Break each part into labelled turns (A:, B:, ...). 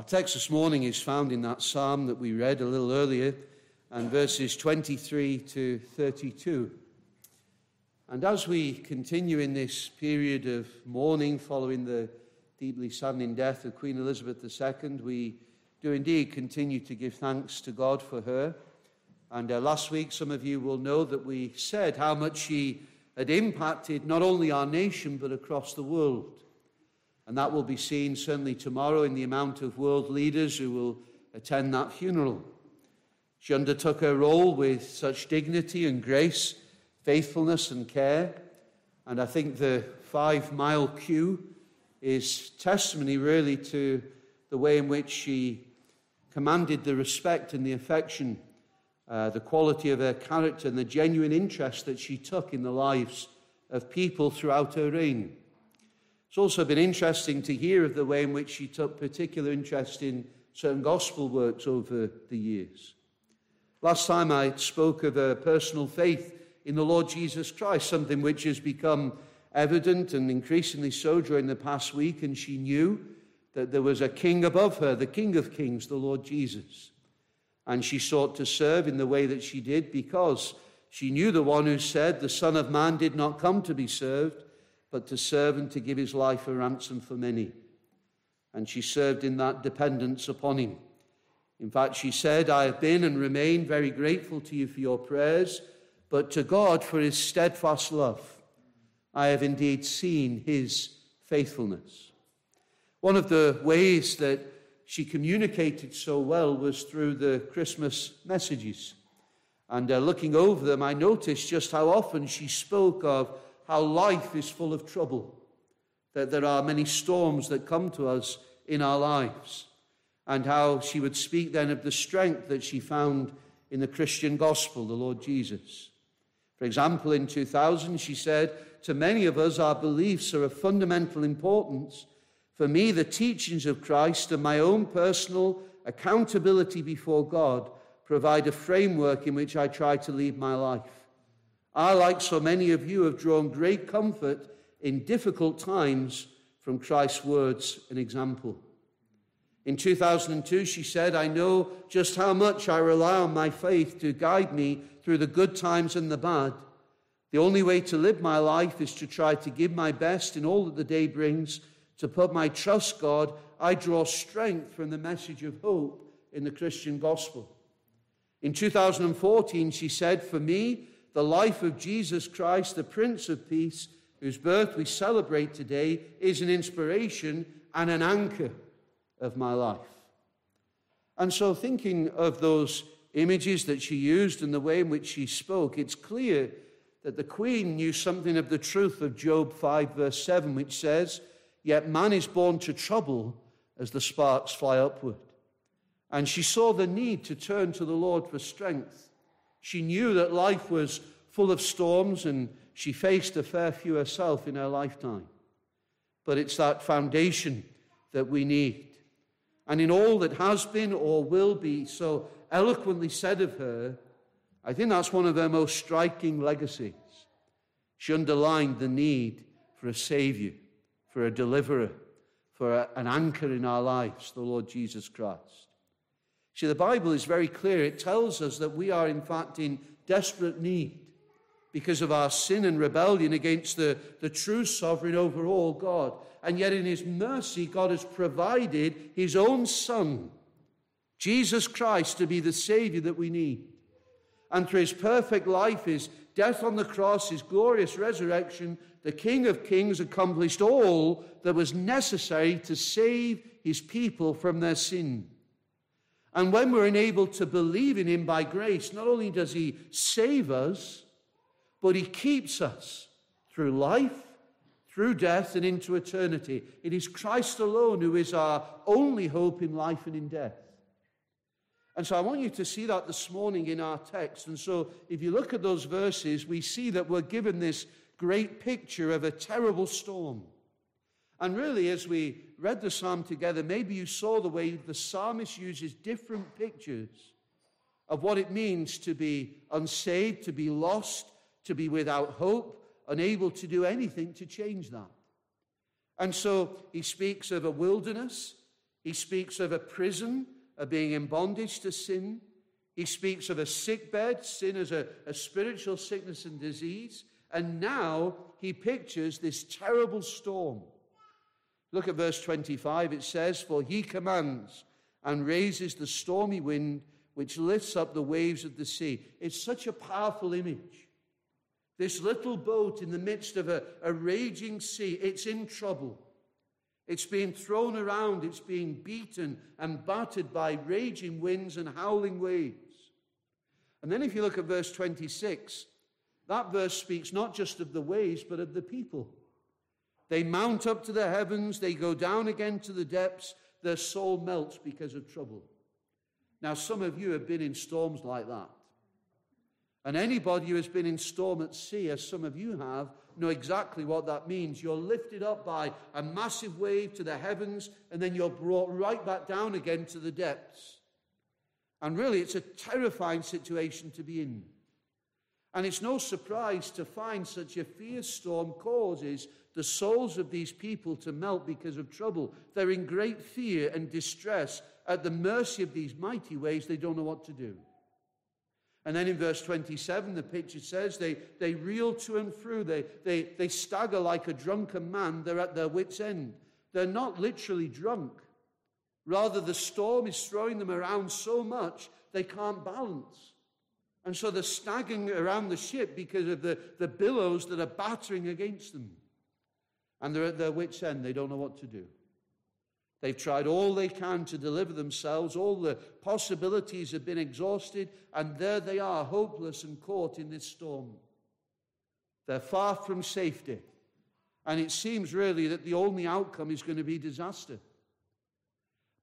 A: Our text this morning is found in that psalm that we read a little earlier, and verses 23 to 32. And as we continue in this period of mourning following the deeply saddening death of Queen Elizabeth II, we do indeed continue to give thanks to God for her. And uh, last week, some of you will know that we said how much she had impacted not only our nation but across the world. And that will be seen certainly tomorrow in the amount of world leaders who will attend that funeral. She undertook her role with such dignity and grace, faithfulness and care. And I think the five mile queue is testimony really to the way in which she commanded the respect and the affection, uh, the quality of her character, and the genuine interest that she took in the lives of people throughout her reign. It's also been interesting to hear of the way in which she took particular interest in certain gospel works over the years. Last time I spoke of her personal faith in the Lord Jesus Christ, something which has become evident and increasingly so during the past week, and she knew that there was a king above her, the King of Kings, the Lord Jesus. And she sought to serve in the way that she did because she knew the one who said, The Son of Man did not come to be served, but to serve and to give his life a ransom for many. And she served in that dependence upon him. In fact, she said, I have been and remain very grateful to you for your prayers, but to God for his steadfast love. I have indeed seen his faithfulness. One of the ways that she communicated so well was through the Christmas messages. And uh, looking over them, I noticed just how often she spoke of how life is full of trouble, that there are many storms that come to us in our lives, and how she would speak then of the strength that she found in the Christian gospel, the Lord Jesus. For example, in 2000, she said, To many of us, our beliefs are of fundamental importance for me, the teachings of Christ and my own personal accountability before God provide a framework in which I try to lead my life. I, like so many of you, have drawn great comfort in difficult times from Christ's words and example. In 2002, she said, I know just how much I rely on my faith to guide me through the good times and the bad. The only way to live my life is to try to give my best in all that the day brings to put my trust, God, I draw strength from the message of hope in the Christian gospel. In 2014, she said, For me, the life of Jesus Christ, the Prince of Peace, whose birth we celebrate today, is an inspiration and an anchor of my life. And so, thinking of those images that she used and the way in which she spoke, it's clear that the Queen knew something of the truth of Job 5, verse 7, which says, Yet man is born to trouble as the sparks fly upward. And she saw the need to turn to the Lord for strength. She knew that life was full of storms and she faced a fair few herself in her lifetime. But it's that foundation that we need. And in all that has been or will be so eloquently said of her, I think that's one of her most striking legacies. She underlined the need for a Savior for a deliverer, for an anchor in our lives, the Lord Jesus Christ. See, the Bible is very clear. It tells us that we are, in fact, in desperate need because of our sin and rebellion against the, the true sovereign over all God. And yet, in His mercy, God has provided His own Son, Jesus Christ, to be the Savior that we need. And through His perfect life, His death on the cross, His glorious resurrection, the King of Kings accomplished all that was necessary to save his people from their sin. And when we're enabled to believe in him by grace, not only does he save us, but he keeps us through life, through death, and into eternity. It is Christ alone who is our only hope in life and in death. And so I want you to see that this morning in our text. And so if you look at those verses, we see that we're given this great picture of a terrible storm. And really, as we read the psalm together, maybe you saw the way the psalmist uses different pictures of what it means to be unsaved, to be lost, to be without hope, unable to do anything to change that. And so he speaks of a wilderness, He speaks of a prison, of being in bondage to sin. He speaks of a sick bed, sin as a, a spiritual sickness and disease. And now he pictures this terrible storm. Look at verse 25. It says, For he commands and raises the stormy wind which lifts up the waves of the sea. It's such a powerful image. This little boat in the midst of a, a raging sea, it's in trouble. It's being thrown around, it's being beaten and battered by raging winds and howling waves. And then, if you look at verse 26, that verse speaks not just of the waves, but of the people. They mount up to the heavens, they go down again to the depths, their soul melts because of trouble. Now, some of you have been in storms like that. And anybody who has been in storm at sea, as some of you have, know exactly what that means. You're lifted up by a massive wave to the heavens, and then you're brought right back down again to the depths. And really, it's a terrifying situation to be in. And it's no surprise to find such a fierce storm causes the souls of these people to melt because of trouble. They're in great fear and distress at the mercy of these mighty waves. They don't know what to do. And then in verse 27, the picture says they, they reel to and fro. They, they, they stagger like a drunken man. They're at their wits' end. They're not literally drunk. Rather, the storm is throwing them around so much they can't balance. And so they're staggering around the ship because of the, the billows that are battering against them. And they're at their wits' end. They don't know what to do. They've tried all they can to deliver themselves. All the possibilities have been exhausted, and there they are, hopeless and caught in this storm. They're far from safety. And it seems really that the only outcome is going to be disaster.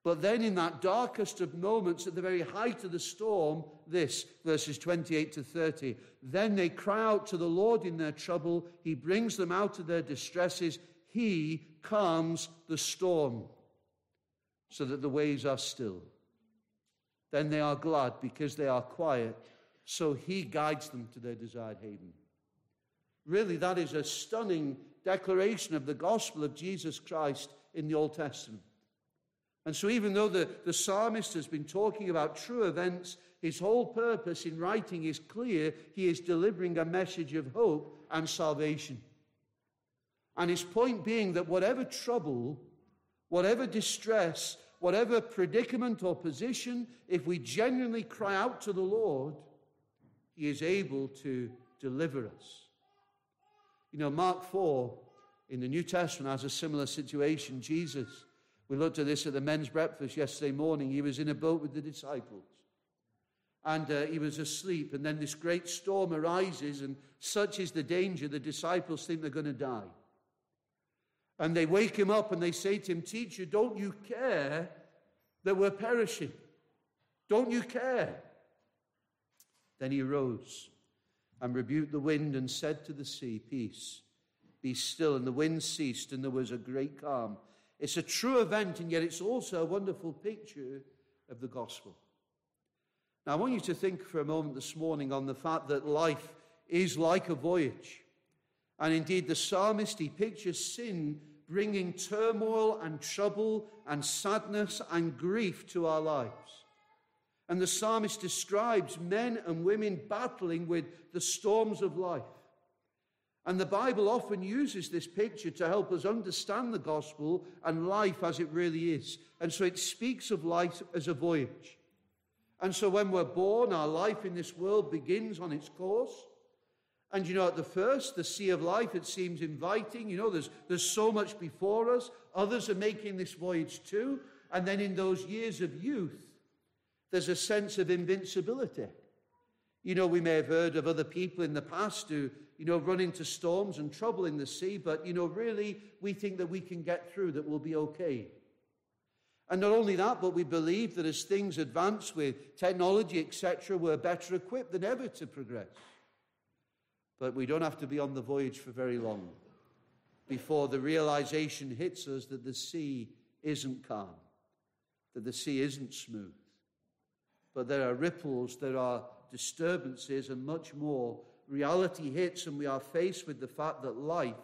A: But then, in that darkest of moments, at the very height of the storm, this, verses 28 to 30, then they cry out to the Lord in their trouble. He brings them out of their distresses. He calms the storm so that the waves are still. Then they are glad because they are quiet, so he guides them to their desired haven. Really, that is a stunning declaration of the gospel of Jesus Christ in the Old Testament. And so, even though the, the psalmist has been talking about true events, his whole purpose in writing is clear. He is delivering a message of hope and salvation. And his point being that whatever trouble Whatever distress, whatever predicament or position, if we genuinely cry out to the Lord, He is able to deliver us. You know, Mark 4 in the New Testament has a similar situation. Jesus, we looked at this at the men's breakfast yesterday morning. He was in a boat with the disciples and uh, he was asleep. And then this great storm arises, and such is the danger, the disciples think they're going to die. And they wake him up and they say to him, Teacher, don't you care that we're perishing? Don't you care? Then he arose and rebuked the wind and said to the sea, Peace, be still. And the wind ceased and there was a great calm. It's a true event, and yet it's also a wonderful picture of the gospel. Now, I want you to think for a moment this morning on the fact that life is like a voyage. And indeed, the psalmist, he pictures sin bringing turmoil and trouble and sadness and grief to our lives. And the psalmist describes men and women battling with the storms of life. And the Bible often uses this picture to help us understand the gospel and life as it really is. And so it speaks of life as a voyage. And so when we're born, our life in this world begins on its course. And you know, at the first, the sea of life, it seems inviting. You know, there's, there's so much before us. Others are making this voyage too. And then in those years of youth, there's a sense of invincibility. You know, we may have heard of other people in the past who, you know, run into storms and trouble in the sea, but, you know, really, we think that we can get through, that we'll be okay. And not only that, but we believe that as things advance with technology, etc., we're better equipped than ever to progress. But we don't have to be on the voyage for very long before the realization hits us that the sea isn't calm, that the sea isn't smooth, but there are ripples, there are disturbances, and much more. Reality hits, and we are faced with the fact that life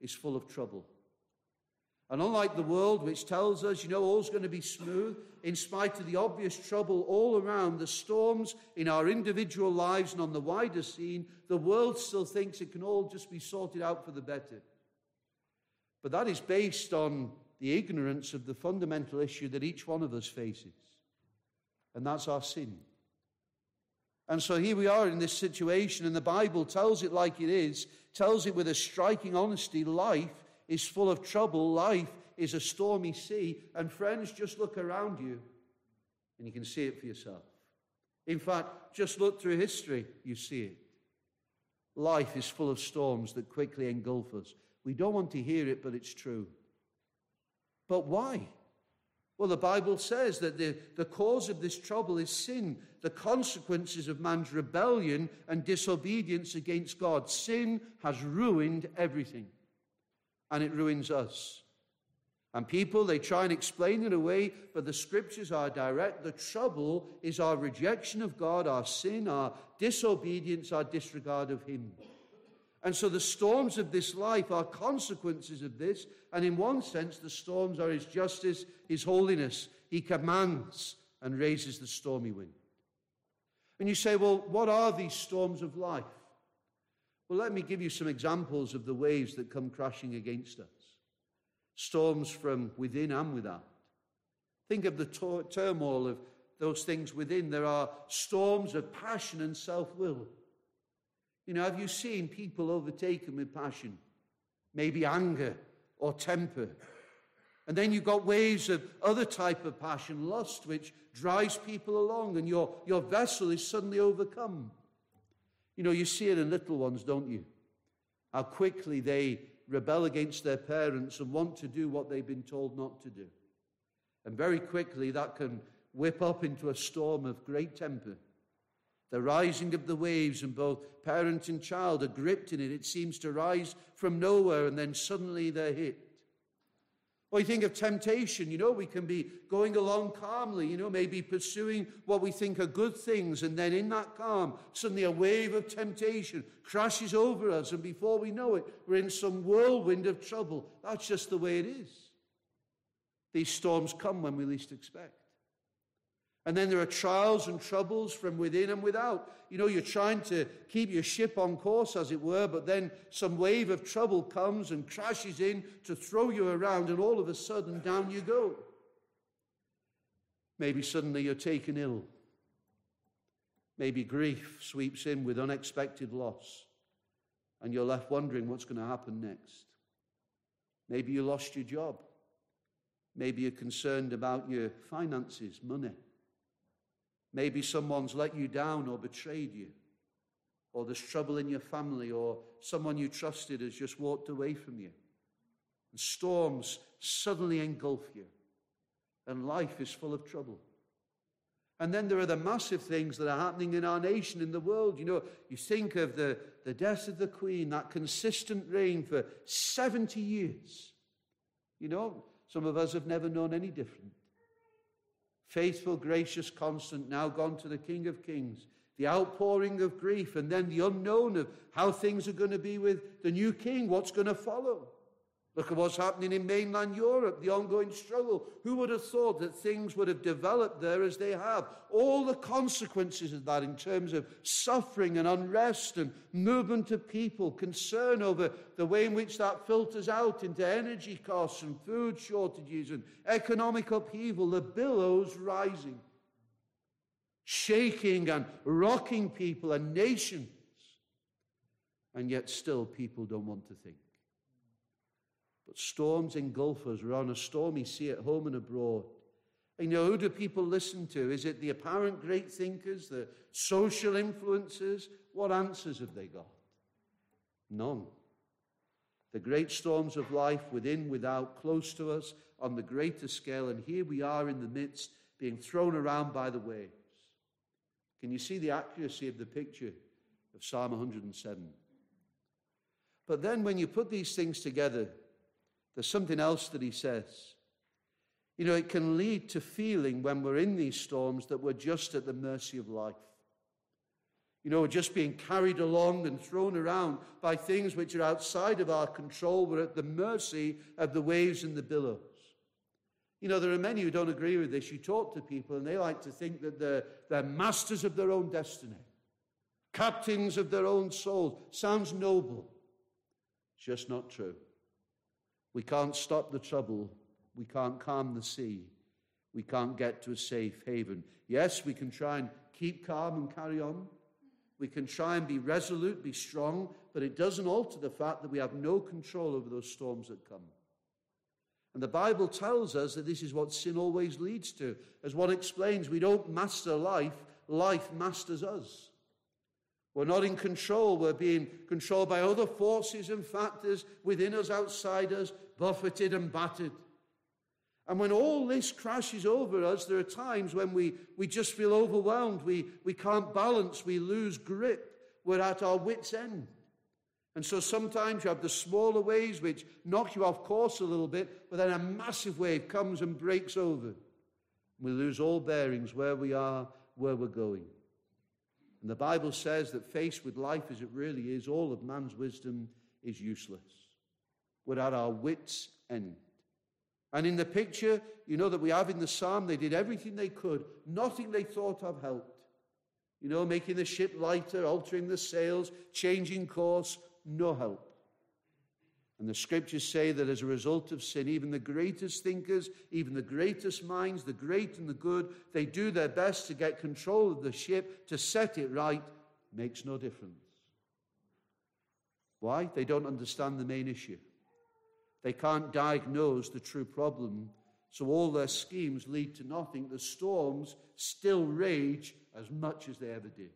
A: is full of trouble. And unlike the world, which tells us, you know, all's going to be smooth, in spite of the obvious trouble all around, the storms in our individual lives and on the wider scene, the world still thinks it can all just be sorted out for the better. But that is based on the ignorance of the fundamental issue that each one of us faces, and that's our sin. And so here we are in this situation, and the Bible tells it like it is, tells it with a striking honesty life is full of trouble, life is a stormy sea. And friends, just look around you and you can see it for yourself. In fact, just look through history, you see it. Life is full of storms that quickly engulf us. We don't want to hear it, but it's true. But why? Well, the Bible says that the, the cause of this trouble is sin, the consequences of man's rebellion and disobedience against God. Sin has ruined everything, and it ruins us. And people, they try and explain it away, but the scriptures are direct. The trouble is our rejection of God, our sin, our disobedience, our disregard of Him. And so the storms of this life are consequences of this. And in one sense, the storms are His justice, His holiness. He commands and raises the stormy wind. And you say, well, what are these storms of life? Well, let me give you some examples of the waves that come crashing against us storms from within and without. Think of the turmoil of those things within. There are storms of passion and self will. You know, have you seen people overtaken with passion? Maybe anger or temper. And then you've got waves of other type of passion, lust, which drives people along, and your, your vessel is suddenly overcome. You know, you see it in little ones, don't you? How quickly they rebel against their parents and want to do what they've been told not to do. And very quickly that can whip up into a storm of great temper. The rising of the waves, and both parent and child are gripped in it. It seems to rise from nowhere, and then suddenly they're hit. Or you think of temptation, you know, we can be going along calmly, you know, maybe pursuing what we think are good things, and then in that calm, suddenly a wave of temptation crashes over us, and before we know it, we're in some whirlwind of trouble. That's just the way it is. These storms come when we least expect. And then there are trials and troubles from within and without. You know, you're trying to keep your ship on course, as it were, but then some wave of trouble comes and crashes in to throw you around, and all of a sudden, down you go. Maybe suddenly you're taken ill. Maybe grief sweeps in with unexpected loss, and you're left wondering what's going to happen next. Maybe you lost your job. Maybe you're concerned about your finances, money. Maybe someone's let you down or betrayed you, or there's trouble in your family, or someone you trusted has just walked away from you. And storms suddenly engulf you, and life is full of trouble. And then there are the massive things that are happening in our nation, in the world. You know, you think of the, the death of the Queen, that consistent reign for 70 years. You know, some of us have never known any different faithful, gracious, constant, now gone to the King of Kings, the outpouring of grief, and then the unknown of how things are going to be with the new king, what's going to follow. Look at what's happening in mainland Europe, the ongoing struggle. Who would have thought that things would have developed there as they have? All the consequences of that in terms of suffering and unrest and movement of people, concern over the way in which that filters out into energy costs and food shortages and economic upheaval, the billows rising, shaking and rocking people and nations. And yet, still, people don't want to think. But storms engulf us. We're on a stormy sea at home and abroad. And you know, who do people listen to? Is it the apparent great thinkers, the social influencers? What answers have they got? None. The great storms of life, within, without, close to us, on the greater scale, and here we are in the midst, being thrown around by the waves. Can you see the accuracy of the picture of Psalm 107? But then, when you put these things together, there's something else that he says. You know, it can lead to feeling when we're in these storms that we're just at the mercy of life. You know, we're just being carried along and thrown around by things which are outside of our control. We're at the mercy of the waves and the billows. You know, there are many who don't agree with this. You talk to people and they like to think that they're, they're masters of their own destiny, captains of their own souls. Sounds noble. It's just not true. We can't stop the trouble. We can't calm the sea. We can't get to a safe haven. Yes, we can try and keep calm and carry on. We can try and be resolute, be strong, but it doesn't alter the fact that we have no control over those storms that come. And the Bible tells us that this is what sin always leads to. As one explains, we don't master life, life masters us. We're not in control. We're being controlled by other forces and factors within us, outside us, buffeted and battered. And when all this crashes over us, there are times when we, we just feel overwhelmed. We, we can't balance. We lose grip. We're at our wits' end. And so sometimes you have the smaller waves which knock you off course a little bit, but then a massive wave comes and breaks over. We lose all bearings where we are, where we're going. And the Bible says that faced with life as it really is, all of man's wisdom is useless. We're at our wits' end. And in the picture, you know, that we have in the psalm, they did everything they could. Nothing they thought of helped. You know, making the ship lighter, altering the sails, changing course, no help. And the scriptures say that as a result of sin, even the greatest thinkers, even the greatest minds, the great and the good, they do their best to get control of the ship, to set it right, makes no difference. Why? They don't understand the main issue. They can't diagnose the true problem. So all their schemes lead to nothing. The storms still rage as much as they ever did.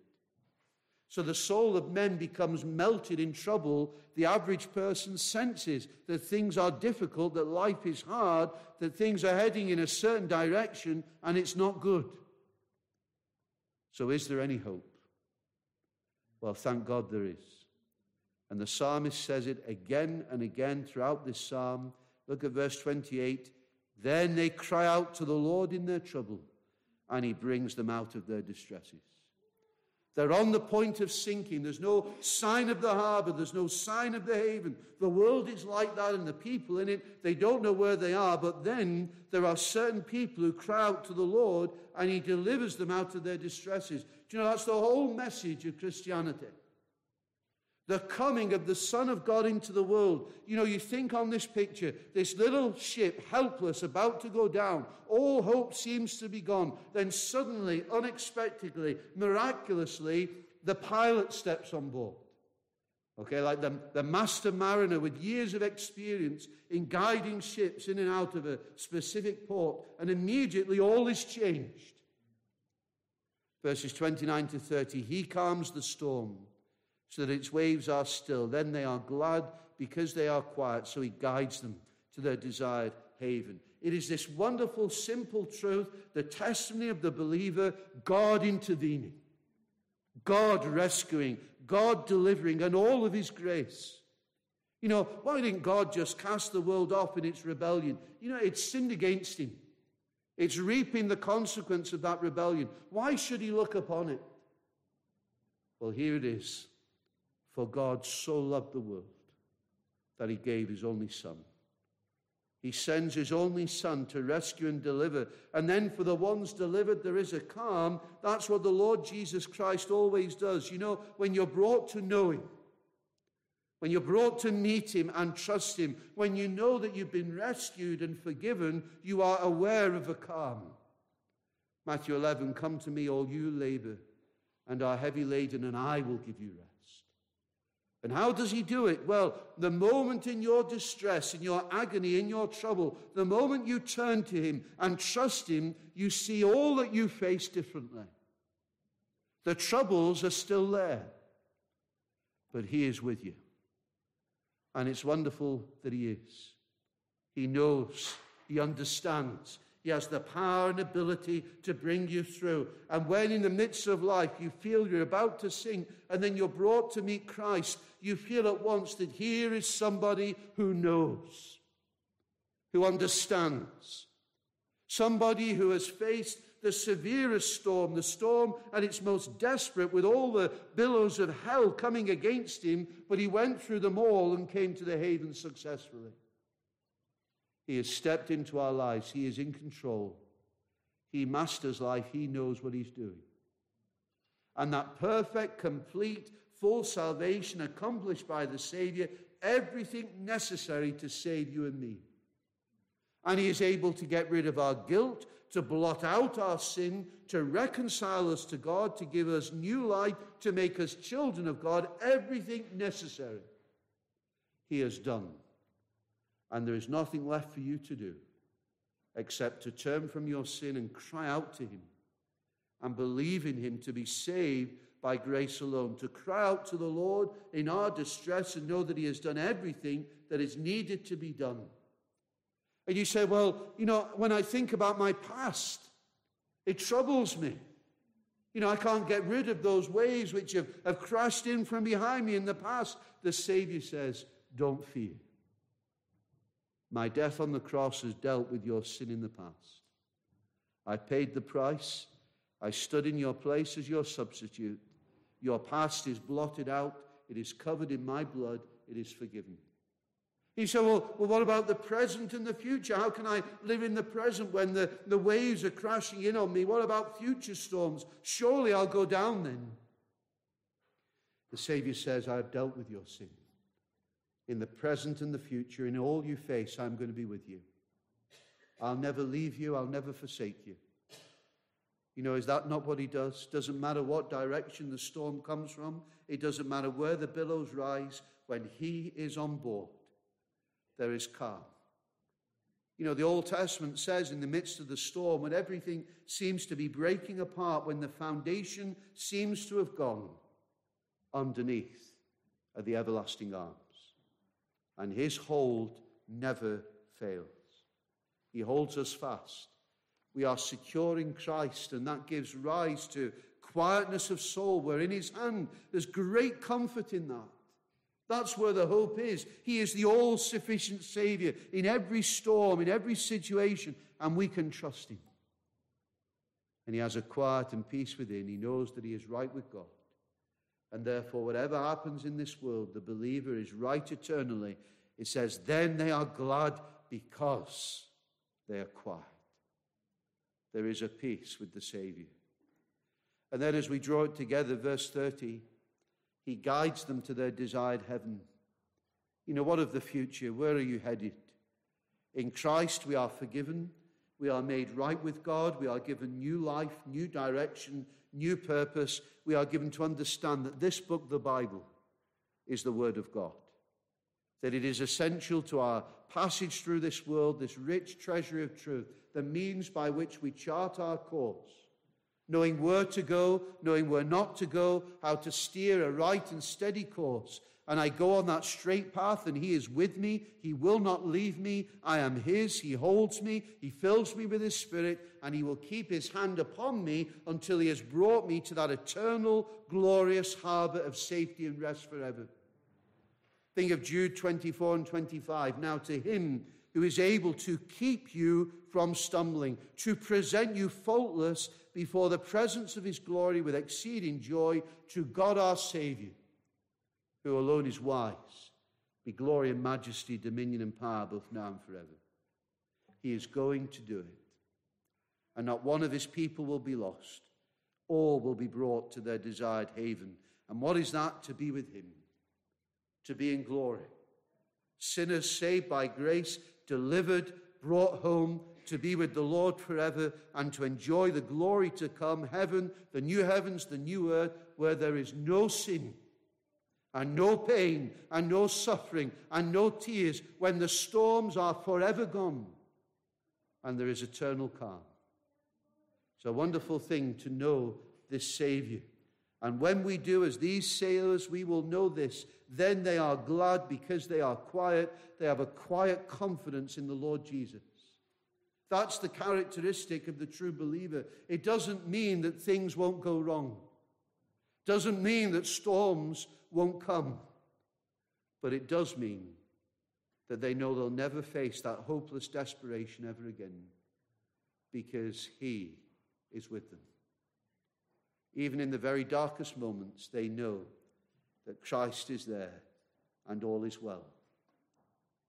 A: So the soul of men becomes melted in trouble. The average person senses that things are difficult, that life is hard, that things are heading in a certain direction, and it's not good. So, is there any hope? Well, thank God there is. And the psalmist says it again and again throughout this psalm. Look at verse 28. Then they cry out to the Lord in their trouble, and he brings them out of their distresses. They're on the point of sinking. There's no sign of the harbor. There's no sign of the haven. The world is like that, and the people in it, they don't know where they are. But then there are certain people who cry out to the Lord, and He delivers them out of their distresses. Do you know that's the whole message of Christianity? The coming of the Son of God into the world. You know, you think on this picture, this little ship, helpless, about to go down, all hope seems to be gone. Then suddenly, unexpectedly, miraculously, the pilot steps on board. Okay, like the, the master mariner with years of experience in guiding ships in and out of a specific port, and immediately all is changed. Verses 29 to 30 He calms the storm so that its waves are still. Then they are glad because they are quiet, so he guides them to their desired haven. It is this wonderful, simple truth, the testimony of the believer, God intervening, God rescuing, God delivering, and all of his grace. You know, why didn't God just cast the world off in its rebellion? You know, it's sinned against him. It's reaping the consequence of that rebellion. Why should he look upon it? Well, here it is. For God so loved the world that he gave his only Son. He sends his only Son to rescue and deliver. And then for the ones delivered, there is a calm. That's what the Lord Jesus Christ always does. You know, when you're brought to know him, when you're brought to meet him and trust him, when you know that you've been rescued and forgiven, you are aware of a calm. Matthew 11, come to me, all you labor and are heavy laden, and I will give you rest. And how does he do it? Well, the moment in your distress, in your agony, in your trouble, the moment you turn to him and trust him, you see all that you face differently. The troubles are still there, but he is with you. And it's wonderful that he is. He knows, he understands, he has the power and ability to bring you through. And when in the midst of life you feel you're about to sink and then you're brought to meet Christ, you feel at once that here is somebody who knows, who understands, somebody who has faced the severest storm, the storm at its most desperate, with all the billows of hell coming against him, but he went through them all and came to the haven successfully. He has stepped into our lives, he is in control. He masters life, he knows what he's doing. And that perfect, complete, full salvation accomplished by the Savior, everything necessary to save you and me. And He is able to get rid of our guilt, to blot out our sin, to reconcile us to God, to give us new life, to make us children of God, everything necessary. He has done. And there is nothing left for you to do except to turn from your sin and cry out to Him and believe in Him to be saved by grace alone, to cry out to the Lord in our distress and know that He has done everything that is needed to be done. And you say, Well, you know, when I think about my past, it troubles me. You know, I can't get rid of those waves which have, have crashed in from behind me in the past. The Savior says, Don't fear. My death on the cross has dealt with your sin in the past. I paid the price. I stood in your place as your substitute. Your past is blotted out. It is covered in my blood. It is forgiven. He said, well, well, what about the present and the future? How can I live in the present when the, the waves are crashing in on me? What about future storms? Surely I'll go down then. The Savior says, I have dealt with your sin. In the present and the future, in all you face, I'm going to be with you. I'll never leave you, I'll never forsake you. You know, is that not what he does? Doesn't matter what direction the storm comes from, it doesn't matter where the billows rise, when he is on board, there is calm. You know, the Old Testament says in the midst of the storm, when everything seems to be breaking apart, when the foundation seems to have gone, underneath are the everlasting arms. And his hold never fails. He holds us fast. We are secure in Christ, and that gives rise to quietness of soul, We're in his hand there's great comfort in that. That's where the hope is. He is the all sufficient Savior in every storm, in every situation, and we can trust Him. And He has a quiet and peace within. He knows that He is right with God. And therefore, whatever happens in this world, the believer is right eternally. It says, then they are glad because they are quiet. There is a peace with the Savior. And then, as we draw it together, verse 30. He guides them to their desired heaven. You know, what of the future? Where are you headed? In Christ, we are forgiven. We are made right with God. We are given new life, new direction, new purpose. We are given to understand that this book, the Bible, is the Word of God. That it is essential to our passage through this world, this rich treasury of truth, the means by which we chart our course knowing where to go, knowing where not to go, how to steer a right and steady course. And I go on that straight path, and He is with me. He will not leave me. I am His. He holds me. He fills me with His Spirit, and He will keep His hand upon me until He has brought me to that eternal, glorious harbor of safety and rest forever. Think of Jude 24 and 25. Now to Him who is able to keep you from stumbling, to present you faultless before the presence of his glory with exceeding joy to God our Savior, who alone is wise, be glory and majesty, dominion and power both now and forever. He is going to do it. And not one of his people will be lost. All will be brought to their desired haven. And what is that? To be with him, to be in glory. Sinners saved by grace, delivered, brought home to be with the Lord forever and to enjoy the glory to come, heaven, the new heavens, the new earth, where there is no sin and no pain and no suffering and no tears, when the storms are forever gone and there is eternal calm. It's a wonderful thing to know this Savior. And when we do, as these sailors, we will know this. Then they are glad because they are quiet. They have a quiet confidence in the Lord Jesus. That's the characteristic of the true believer. It doesn't mean that things won't go wrong. It Doesn't mean that storms won't come. But it does mean that they know they'll never face that hopeless desperation ever again because He is with them. Even in the very darkest moments, they know that Christ is there and all is well.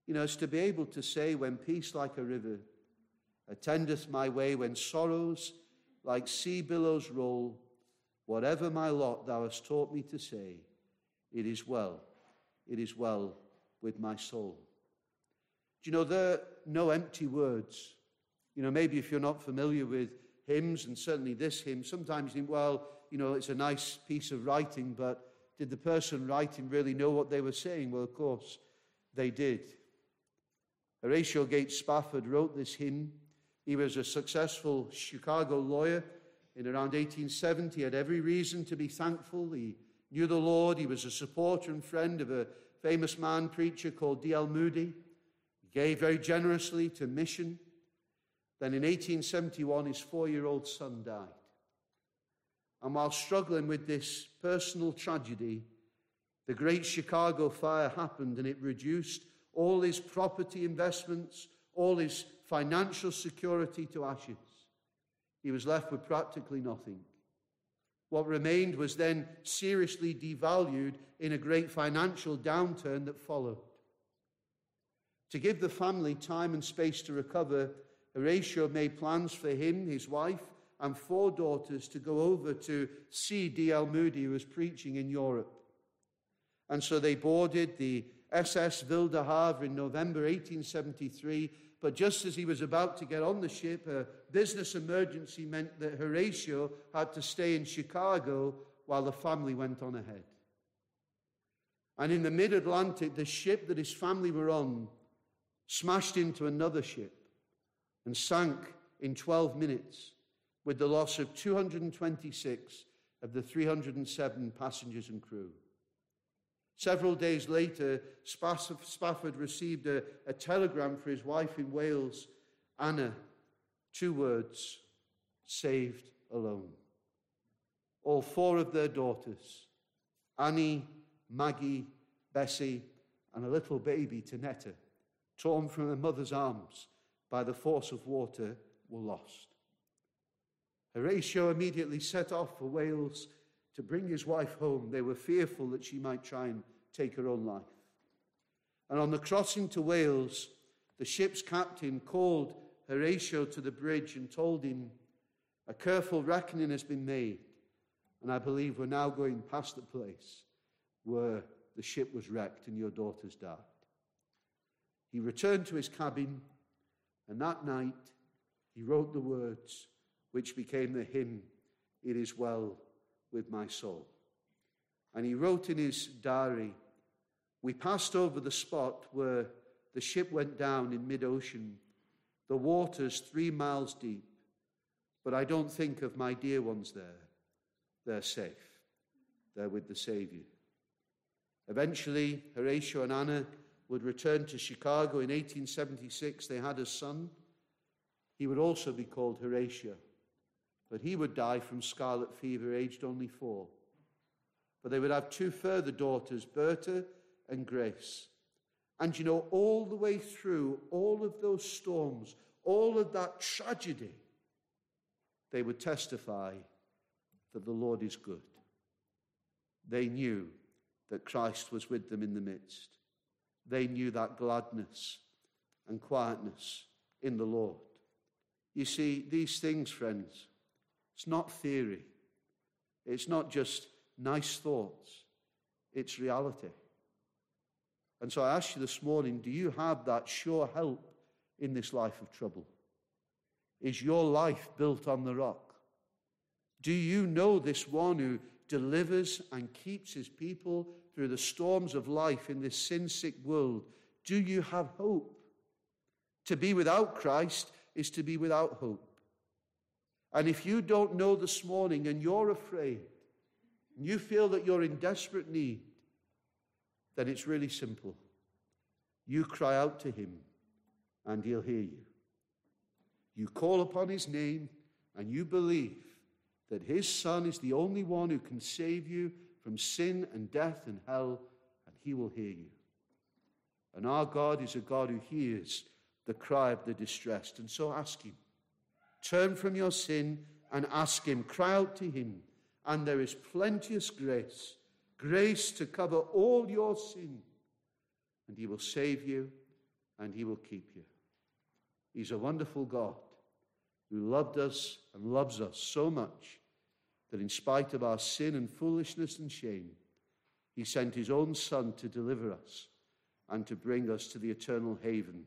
A: You know, it's to be able to say, when peace like a river attendeth my way, when sorrows like sea billows roll, whatever my lot thou hast taught me to say, it is well, it is well with my soul. Do you know, there are no empty words. You know, maybe if you're not familiar with hymns, and certainly this hymn, sometimes you think, well, you know, it's a nice piece of writing, but did the person writing really know what they were saying? Well, of course, they did. Horatio Gates Spafford wrote this hymn. He was a successful Chicago lawyer in around 1870. He had every reason to be thankful. He knew the Lord. He was a supporter and friend of a famous man preacher called D.L. Moody. He gave very generously to mission. Then in 1871, his four year old son died. And while struggling with this personal tragedy, the Great Chicago Fire happened and it reduced all his property investments, all his financial security to ashes. He was left with practically nothing. What remained was then seriously devalued in a great financial downturn that followed. To give the family time and space to recover, Horatio made plans for him, his wife, and four daughters to go over to see D.L. Moody, who was preaching in Europe. And so they boarded the SS Ville de Havre in November 1873. But just as he was about to get on the ship, business emergency meant that Horatio had to stay in Chicago while the family went on ahead. And in the mid Atlantic, the ship that his family were on smashed into another ship and sank in 12 minutes with the loss of 226 of the 307 passengers and crew. Several days later, Spafford received a, a, telegram for his wife in Wales, Anna, two words, saved alone. All four of their daughters, Annie, Maggie, Bessie, and a little baby, Tanetta, torn from her mother's arms by the force of water, were lost. Horatio immediately set off for Wales to bring his wife home. They were fearful that she might try and take her own life. And on the crossing to Wales, the ship's captain called Horatio to the bridge and told him, A careful reckoning has been made, and I believe we're now going past the place where the ship was wrecked and your daughters died. He returned to his cabin, and that night he wrote the words, which became the hymn, It Is Well with My Soul. And he wrote in his diary, We passed over the spot where the ship went down in mid ocean, the waters three miles deep. But I don't think of my dear ones there. They're safe, they're with the Savior. Eventually, Horatio and Anna would return to Chicago in 1876. They had a son. He would also be called Horatio but he would die from scarlet fever, aged only four. But they would have two further daughters, Bertha and Grace. And you know, all the way through all of those storms, all of that tragedy, they would testify that the Lord is good. They knew that Christ was with them in the midst. They knew that gladness and quietness in the Lord. You see, these things, friends, it's not theory. It's not just nice thoughts. It's reality. And so I ask you this morning do you have that sure help in this life of trouble? Is your life built on the rock? Do you know this one who delivers and keeps his people through the storms of life in this sin sick world? Do you have hope? To be without Christ is to be without hope. And if you don't know this morning and you're afraid, and you feel that you're in desperate need, then it's really simple. You cry out to him, and he'll hear you. You call upon his name, and you believe that his son is the only one who can save you from sin and death and hell, and he will hear you. And our God is a God who hears the cry of the distressed. And so ask him Turn from your sin and ask Him. Cry out to Him, and there is plenteous grace grace to cover all your sin. And He will save you and He will keep you. He's a wonderful God who loved us and loves us so much that in spite of our sin and foolishness and shame, He sent His own Son to deliver us and to bring us to the eternal haven.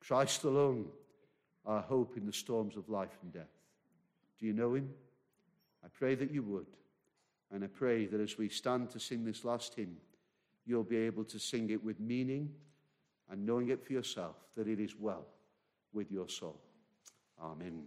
A: Christ alone, our hope in the storms of life and death. Do you know Him? I pray that you would. And I pray that as we stand to sing this last hymn, you'll be able to sing it with meaning and knowing it for yourself that it is well with your soul. Amen.